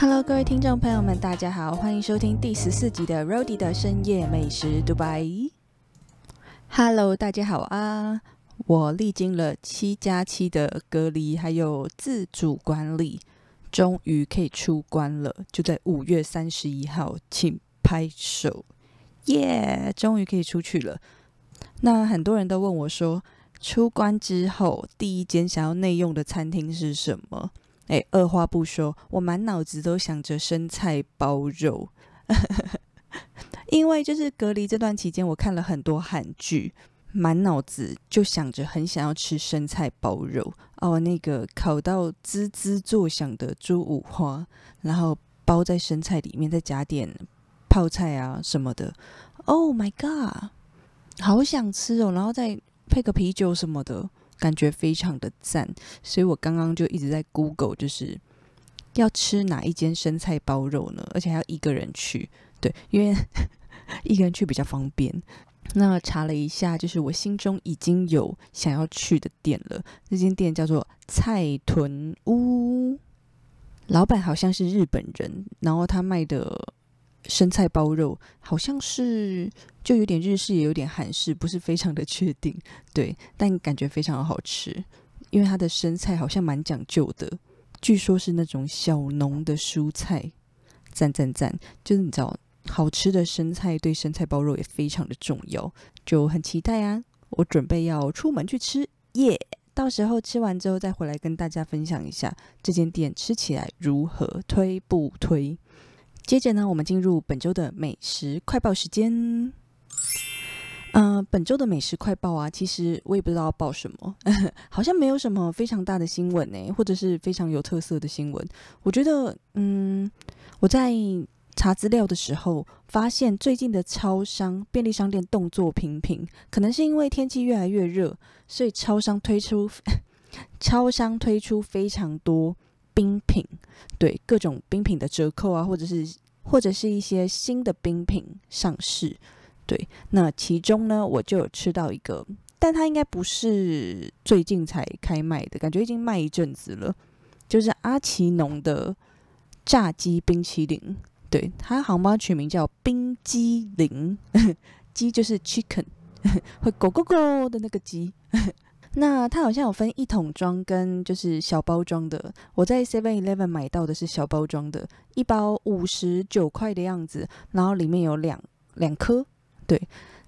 Hello，各位听众朋友们，大家好，欢迎收听第十四集的 Rody 的深夜美食独白。Hello，大家好啊！我历经了七加七的隔离，还有自主管理，终于可以出关了。就在五月三十一号，请拍手，耶！终于可以出去了。那很多人都问我说，出关之后第一间想要内用的餐厅是什么？哎，二话不说，我满脑子都想着生菜包肉，因为就是隔离这段期间，我看了很多韩剧，满脑子就想着很想要吃生菜包肉哦，那个烤到滋滋作响的猪五花，然后包在生菜里面，再加点泡菜啊什么的。Oh my god，好想吃哦，然后再配个啤酒什么的。感觉非常的赞，所以我刚刚就一直在 Google，就是要吃哪一间生菜包肉呢？而且还要一个人去，对，因为 一个人去比较方便。那查了一下，就是我心中已经有想要去的店了。这间店叫做菜豚屋，老板好像是日本人，然后他卖的。生菜包肉好像是就有点日式，也有点韩式，不是非常的确定。对，但感觉非常好吃，因为它的生菜好像蛮讲究的，据说是那种小农的蔬菜。赞赞赞！就是你知道，好吃的生菜对生菜包肉也非常的重要，就很期待啊！我准备要出门去吃耶，到时候吃完之后再回来跟大家分享一下这间店吃起来如何，推不推？接着呢，我们进入本周的美食快报时间。嗯，本周的美食快报啊，其实我也不知道报什么，好像没有什么非常大的新闻呢，或者是非常有特色的新闻。我觉得，嗯，我在查资料的时候发现，最近的超商、便利商店动作频频，可能是因为天气越来越热，所以超商推出 超商推出非常多。冰品，对各种冰品的折扣啊，或者是或者是一些新的冰品上市，对，那其中呢，我就有吃到一个，但它应该不是最近才开卖的，感觉已经卖一阵子了，就是阿奇农的炸鸡冰淇淋，对，它好像取名叫冰激凌，鸡就是 chicken，会咕咕咕的那个鸡。那它好像有分一桶装跟就是小包装的，我在 Seven Eleven 买到的是小包装的，一包五十九块的样子，然后里面有两两颗，对，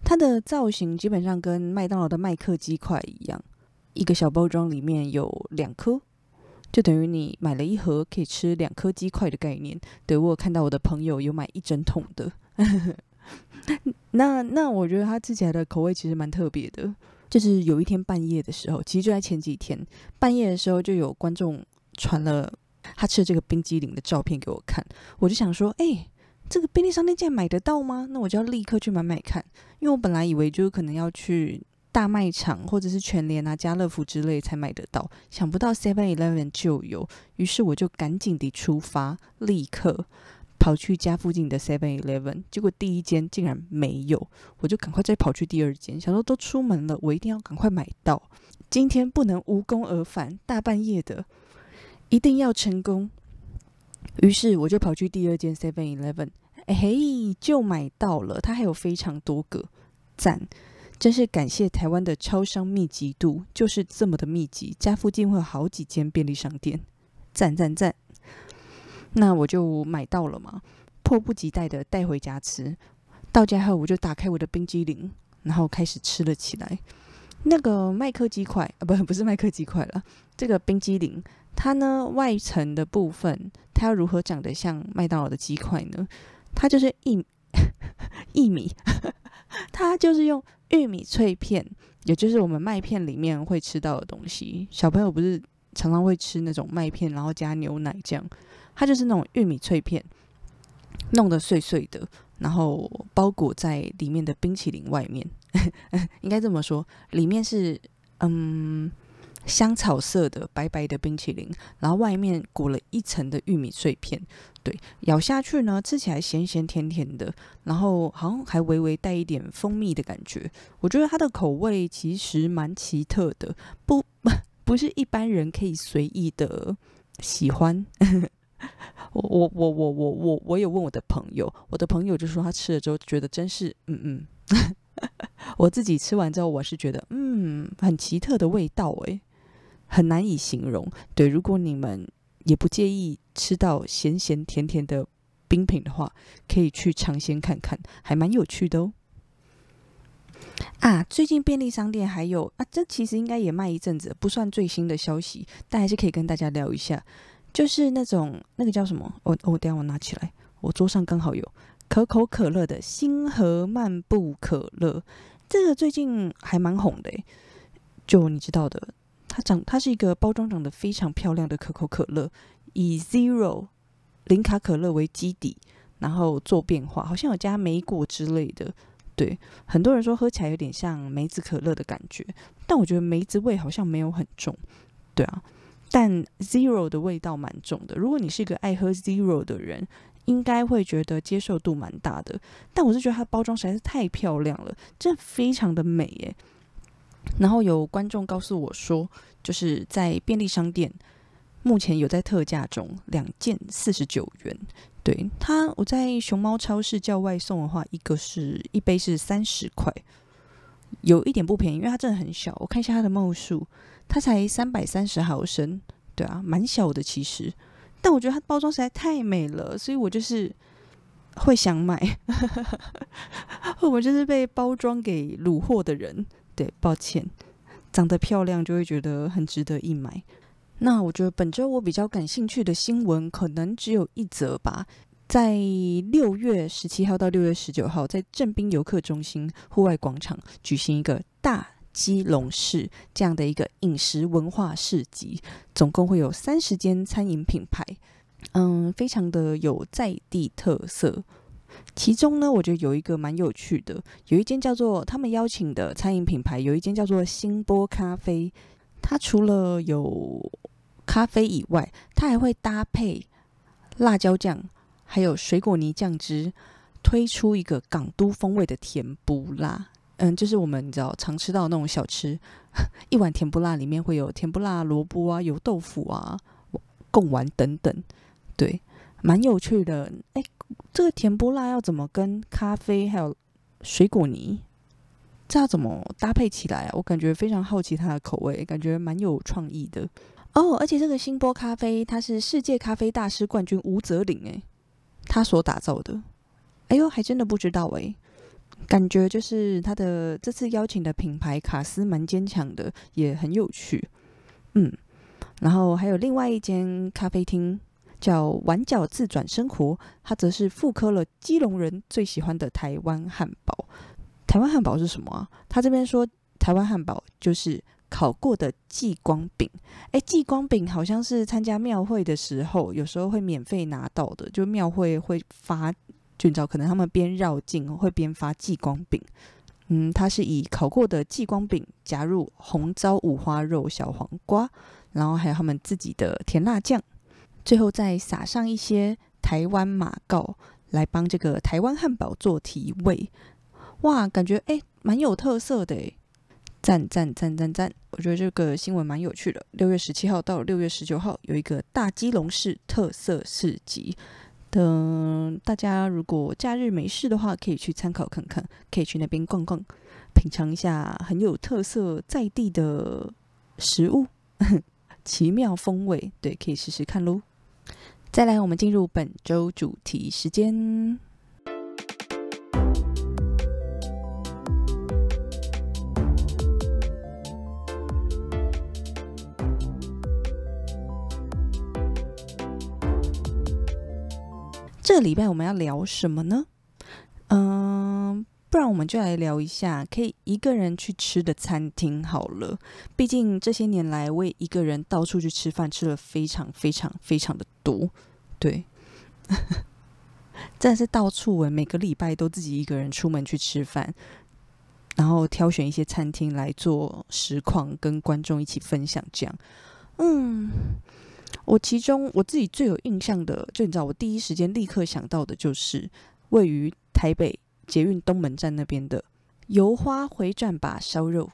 它的造型基本上跟麦当劳的麦克鸡块一样，一个小包装里面有两颗，就等于你买了一盒可以吃两颗鸡块的概念。对我有看到我的朋友有买一整桶的，那那我觉得它吃起来的口味其实蛮特别的。就是有一天半夜的时候，其实就在前几天半夜的时候，就有观众传了他吃这个冰激凌的照片给我看。我就想说，哎，这个便利商店竟然买得到吗？那我就要立刻去买买看。因为我本来以为就是可能要去大卖场或者是全联啊、家乐福之类才买得到，想不到 Seven Eleven 就有。于是我就赶紧地出发，立刻。跑去家附近的 Seven Eleven，结果第一间竟然没有，我就赶快再跑去第二间，想说都出门了，我一定要赶快买到，今天不能无功而返，大半夜的一定要成功。于是我就跑去第二间 Seven Eleven，哎嘿，就买到了，它还有非常多个，赞！真是感谢台湾的超商密集度，就是这么的密集，家附近会有好几间便利商店，赞赞赞！那我就买到了嘛，迫不及待的带回家吃。到家后，我就打开我的冰激凌，然后开始吃了起来。那个麦克鸡块啊，不，不是麦克鸡块了。这个冰激凌，它呢外层的部分，它要如何长得像麦当劳的鸡块呢？它就是一 薏米，它就是用玉米脆片，也就是我们麦片里面会吃到的东西。小朋友不是常常会吃那种麦片，然后加牛奶这样。它就是那种玉米脆片，弄得碎碎的，然后包裹在里面的冰淇淋外面，应该这么说，里面是嗯香草色的白白的冰淇淋，然后外面裹了一层的玉米碎片，对，咬下去呢，吃起来咸咸甜甜的，然后好像还微微带一点蜂蜜的感觉，我觉得它的口味其实蛮奇特的，不 不是一般人可以随意的喜欢。我我我我我我我有问我的朋友，我的朋友就说他吃了之后觉得真是嗯嗯。我自己吃完之后，我是觉得嗯很奇特的味道诶，很难以形容。对，如果你们也不介意吃到咸咸甜甜的冰品的话，可以去尝鲜看看，还蛮有趣的哦。啊，最近便利商店还有啊，这其实应该也卖一阵子，不算最新的消息，但还是可以跟大家聊一下。就是那种那个叫什么？我我等下我拿起来，我桌上刚好有可口可乐的星河漫步可乐，这个最近还蛮红的。就你知道的，它长它是一个包装长得非常漂亮的可口可乐，以 Zero 零卡可乐为基底，然后做变化，好像有加梅果之类的。对，很多人说喝起来有点像梅子可乐的感觉，但我觉得梅子味好像没有很重。对啊。但 Zero 的味道蛮重的。如果你是一个爱喝 Zero 的人，应该会觉得接受度蛮大的。但我是觉得它包装实在是太漂亮了，真的非常的美耶。然后有观众告诉我说，就是在便利商店目前有在特价中，两件四十九元。对它，我在熊猫超市叫外送的话，一个是一杯是三十块，有一点不便宜，因为它真的很小。我看一下它的墨数。它才三百三十毫升，对啊，蛮小的其实，但我觉得它包装实在太美了，所以我就是会想买。我就是被包装给虏获的人，对，抱歉，长得漂亮就会觉得很值得一买。那我觉得本周我比较感兴趣的新闻可能只有一则吧，在六月十七号到六月十九号，在正滨游客中心户外广场举行一个大。基隆市这样的一个饮食文化市集，总共会有三十间餐饮品牌，嗯，非常的有在地特色。其中呢，我觉得有一个蛮有趣的，有一间叫做他们邀请的餐饮品牌，有一间叫做星波咖啡。它除了有咖啡以外，它还会搭配辣椒酱，还有水果泥酱汁，推出一个港都风味的甜不辣。嗯，就是我们你知道常吃到那种小吃，一碗甜不辣里面会有甜不辣萝卜啊，油豆腐啊，贡丸等等，对，蛮有趣的。哎，这个甜不辣要怎么跟咖啡还有水果泥，这要怎么搭配起来啊？我感觉非常好奇它的口味，感觉蛮有创意的哦。而且这个星波咖啡，它是世界咖啡大师冠军吴泽林哎，他所打造的。哎呦，还真的不知道哎。感觉就是他的这次邀请的品牌卡斯蛮坚强的，也很有趣，嗯，然后还有另外一间咖啡厅叫碗角自转生活，它则是复刻了基隆人最喜欢的台湾汉堡。台湾汉堡是什么啊？他这边说台湾汉堡就是烤过的继光饼。诶，继光饼好像是参加庙会的时候，有时候会免费拿到的，就庙会会发。寻找可能他们边绕境会边发寄光饼，嗯，它是以烤过的寄光饼加入红糟五花肉、小黄瓜，然后还有他们自己的甜辣酱，最后再撒上一些台湾马告来帮这个台湾汉堡做提味。哇，感觉哎蛮有特色的哎，赞赞赞赞赞！我觉得这个新闻蛮有趣的。六月十七号到六月十九号有一个大基隆市特色市集。等大家如果假日没事的话，可以去参考看看，可以去那边逛逛，品尝一下很有特色在地的食物，奇妙风味，对，可以试试看喽。再来，我们进入本周主题时间。这个礼拜我们要聊什么呢？嗯，不然我们就来聊一下可以一个人去吃的餐厅好了。毕竟这些年来，我也一个人到处去吃饭，吃了非常非常非常的多。对，真是到处诶，每个礼拜都自己一个人出门去吃饭，然后挑选一些餐厅来做实况，跟观众一起分享。这样，嗯。我其中我自己最有印象的，就你知道，我第一时间立刻想到的就是位于台北捷运东门站那边的油花回转吧烧肉。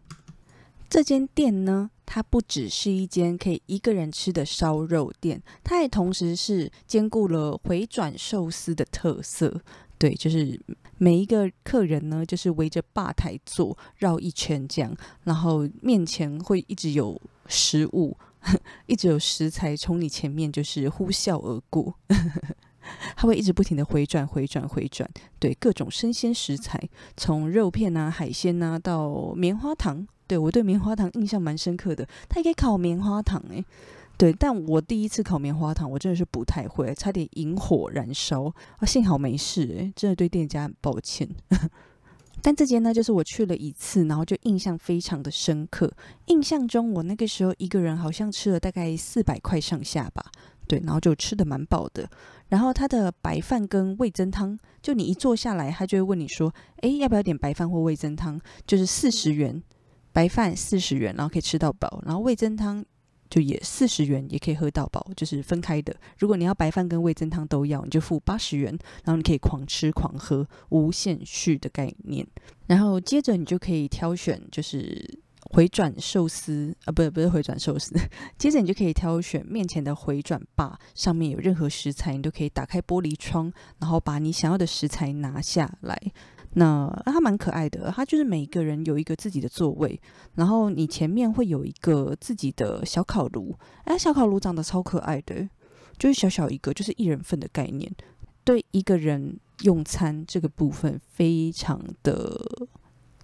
这间店呢，它不只是一间可以一个人吃的烧肉店，它也同时是兼顾了回转寿司的特色。对，就是每一个客人呢，就是围着吧台坐，绕一圈这样，然后面前会一直有食物，一直有食材从你前面就是呼啸而过。它会一直不停的回转、回转、回转，对各种生鲜食材，从肉片啊、海鲜啊到棉花糖，对我对棉花糖印象蛮深刻的，它也可以烤棉花糖诶。对，但我第一次烤棉花糖，我真的是不太会，差点引火燃烧啊，幸好没事诶，真的对店家很抱歉。但这间呢，就是我去了一次，然后就印象非常的深刻。印象中我那个时候一个人好像吃了大概四百块上下吧。对，然后就吃的蛮饱的。然后他的白饭跟味增汤，就你一坐下来，他就会问你说：“哎，要不要点白饭或味增汤？”就是四十元，白饭四十元，然后可以吃到饱。然后味增汤就也四十元，也可以喝到饱，就是分开的。如果你要白饭跟味增汤都要，你就付八十元，然后你可以狂吃狂喝，无限续的概念。然后接着你就可以挑选，就是。回转寿司啊，不不是回转寿司。接着你就可以挑选面前的回转吧，上面有任何食材，你都可以打开玻璃窗，然后把你想要的食材拿下来。那它蛮可爱的，它就是每个人有一个自己的座位，然后你前面会有一个自己的小烤炉。哎，小烤炉长得超可爱的，就是小小一个，就是一人份的概念。对一个人用餐这个部分非常的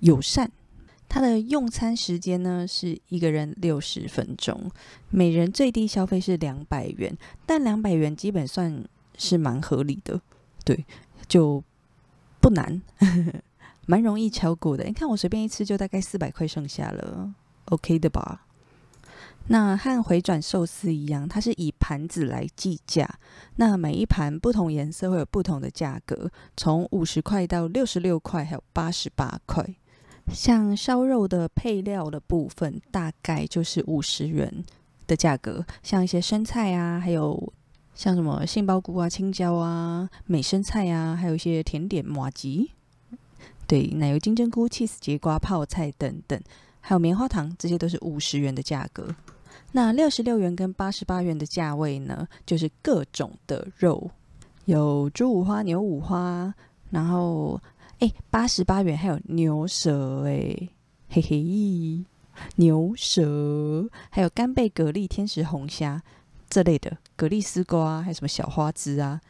友善。它的用餐时间呢是一个人六十分钟，每人最低消费是两百元，但两百元基本算是蛮合理的，对，就不难，蛮容易超过的。你看我随便一吃就大概四百块剩下了，OK 的吧？那和回转寿司一样，它是以盘子来计价，那每一盘不同颜色会有不同的价格，从五十块到六十六块，还有八十八块。像烧肉的配料的部分，大概就是五十元的价格。像一些生菜啊，还有像什么杏鲍菇啊、青椒啊、美生菜啊，还有一些甜点马吉，对，奶油金针菇、cheese 节瓜、泡菜等等，还有棉花糖，这些都是五十元的价格。那六十六元跟八十八元的价位呢，就是各种的肉，有猪五花、牛五花，然后。哎，八十八元还有牛舌哎，嘿嘿，牛舌还有干贝、蛤蜊、天使红虾这类的，蛤蜊丝瓜啊还有什么小花枝啊，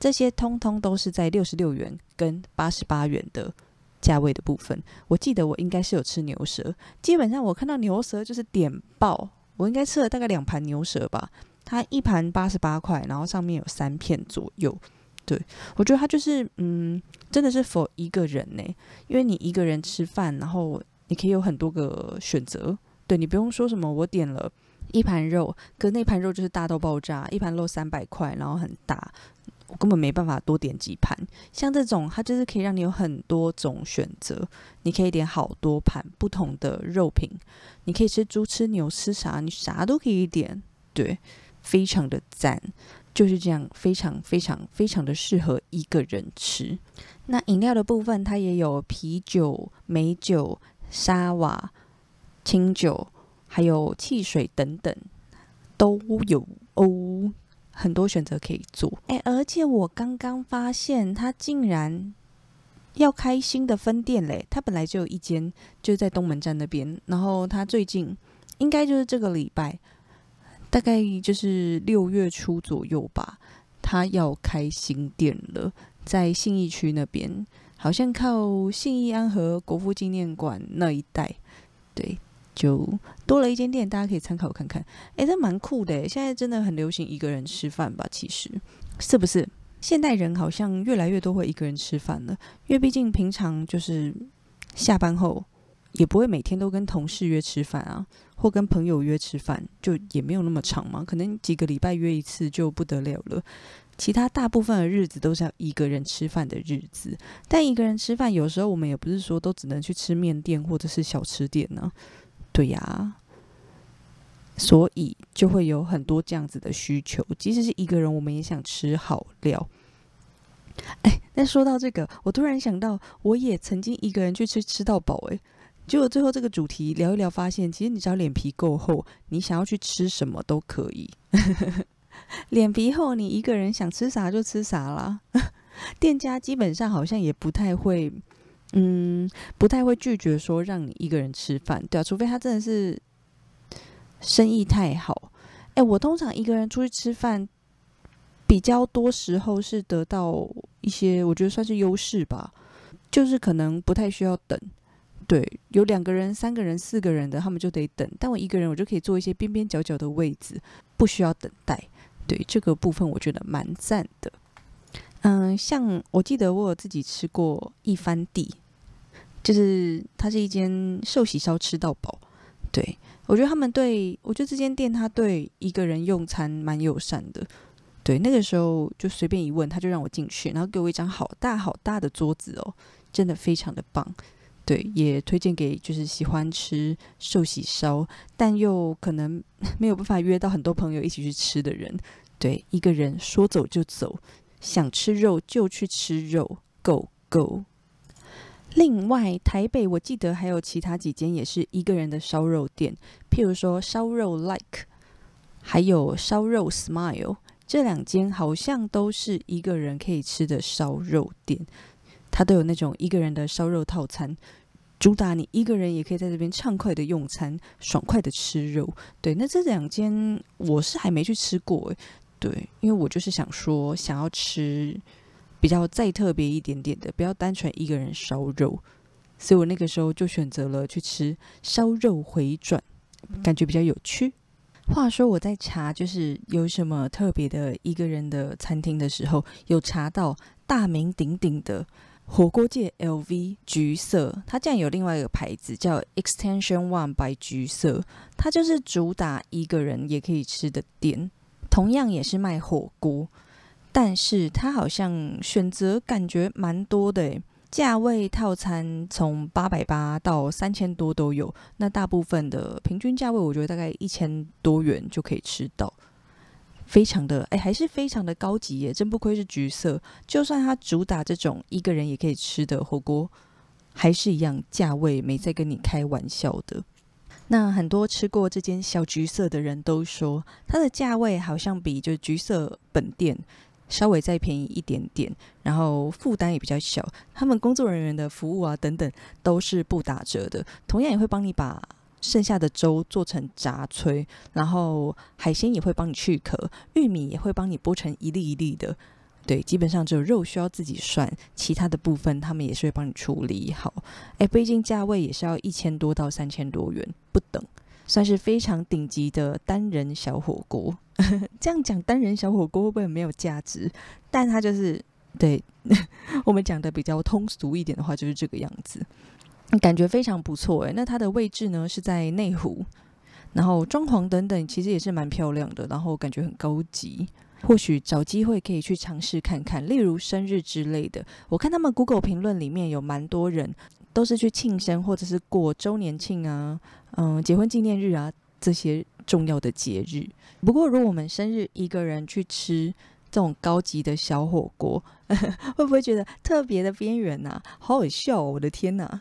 这些通通都是在六十六元跟八十八元的价位的部分。我记得我应该是有吃牛舌，基本上我看到牛舌就是点爆，我应该吃了大概两盘牛舌吧。它一盘八十八块，然后上面有三片左右。对，我觉得他就是嗯，真的是否一个人呢？因为你一个人吃饭，然后你可以有很多个选择。对你不用说什么，我点了一盘肉，可那盘肉就是大到爆炸，一盘肉三百块，然后很大，我根本没办法多点几盘。像这种，它就是可以让你有很多种选择，你可以点好多盘不同的肉品，你可以吃猪吃牛吃啥，你啥都可以点，对，非常的赞。就是这样，非常非常非常的适合一个人吃。那饮料的部分，它也有啤酒、美酒、沙瓦、清酒，还有汽水等等，都有哦，很多选择可以做。哎，而且我刚刚发现，他竟然要开新的分店嘞！他本来就有一间，就在东门站那边，然后他最近应该就是这个礼拜。大概就是六月初左右吧，他要开新店了，在信义区那边，好像靠信义安和国父纪念馆那一带，对，就多了一间店，大家可以参考看看。诶，这蛮酷的，现在真的很流行一个人吃饭吧？其实是不是？现代人好像越来越多会一个人吃饭了，因为毕竟平常就是下班后。也不会每天都跟同事约吃饭啊，或跟朋友约吃饭，就也没有那么长嘛。可能几个礼拜约一次就不得了了。其他大部分的日子都是要一个人吃饭的日子。但一个人吃饭，有时候我们也不是说都只能去吃面店或者是小吃店呢。对呀，所以就会有很多这样子的需求。即使是一个人，我们也想吃好料。哎，那说到这个，我突然想到，我也曾经一个人去吃吃到饱。哎。结果最后这个主题聊一聊，发现其实你只要脸皮够厚，你想要去吃什么都可以。脸皮厚，你一个人想吃啥就吃啥啦。店家基本上好像也不太会，嗯，不太会拒绝说让你一个人吃饭，对啊，除非他真的是生意太好。哎，我通常一个人出去吃饭，比较多时候是得到一些我觉得算是优势吧，就是可能不太需要等。对，有两个人、三个人、四个人的，他们就得等。但我一个人，我就可以坐一些边边角角的位置，不需要等待。对这个部分，我觉得蛮赞的。嗯，像我记得我有自己吃过一番地，就是它是一间寿喜烧吃到饱。对我觉得他们对我觉得这间店，他对一个人用餐蛮友善的。对，那个时候就随便一问，他就让我进去，然后给我一张好大好大的桌子哦，真的非常的棒。对，也推荐给就是喜欢吃寿喜烧，但又可能 没有办法约到很多朋友一起去吃的人。对，一个人说走就走，想吃肉就去吃肉，Go Go。另外，台北我记得还有其他几间也是一个人的烧肉店，譬如说烧肉 Like，还有烧肉 Smile，这两间好像都是一个人可以吃的烧肉店。它都有那种一个人的烧肉套餐，主打你一个人也可以在这边畅快的用餐，爽快的吃肉。对，那这两间我是还没去吃过。对，因为我就是想说想要吃比较再特别一点点的，不要单纯一个人烧肉，所以我那个时候就选择了去吃烧肉回转，感觉比较有趣。话说我在查就是有什么特别的一个人的餐厅的时候，有查到大名鼎鼎的。火锅界 LV 橘色，它竟然有另外一个牌子叫 Extension One by 橘色，它就是主打一个人也可以吃的店，同样也是卖火锅，但是它好像选择感觉蛮多的，价位套餐从八百八到三千多都有，那大部分的平均价位我觉得大概一千多元就可以吃到。非常的哎，还是非常的高级耶！真不愧是橘色，就算它主打这种一个人也可以吃的火锅，还是一样价位没在跟你开玩笑的。那很多吃过这间小橘色的人都说，它的价位好像比就橘色本店稍微再便宜一点点，然后负担也比较小。他们工作人员的服务啊等等都是不打折的，同样也会帮你把。剩下的粥做成炸炊，然后海鲜也会帮你去壳，玉米也会帮你剥成一粒一粒的。对，基本上只有肉需要自己涮，其他的部分他们也是会帮你处理好。哎，毕竟价位也是要一千多到三千多元不等，算是非常顶级的单人小火锅。这样讲单人小火锅会不会没有价值？但它就是对 我们讲的比较通俗一点的话，就是这个样子。感觉非常不错诶，那它的位置呢是在内湖，然后装潢等等其实也是蛮漂亮的，然后感觉很高级，或许找机会可以去尝试看看，例如生日之类的。我看他们 Google 评论里面有蛮多人都是去庆生或者是过周年庆啊，嗯，结婚纪念日啊这些重要的节日。不过如果我们生日一个人去吃这种高级的小火锅，会不会觉得特别的边缘呐？好好笑，我的天呐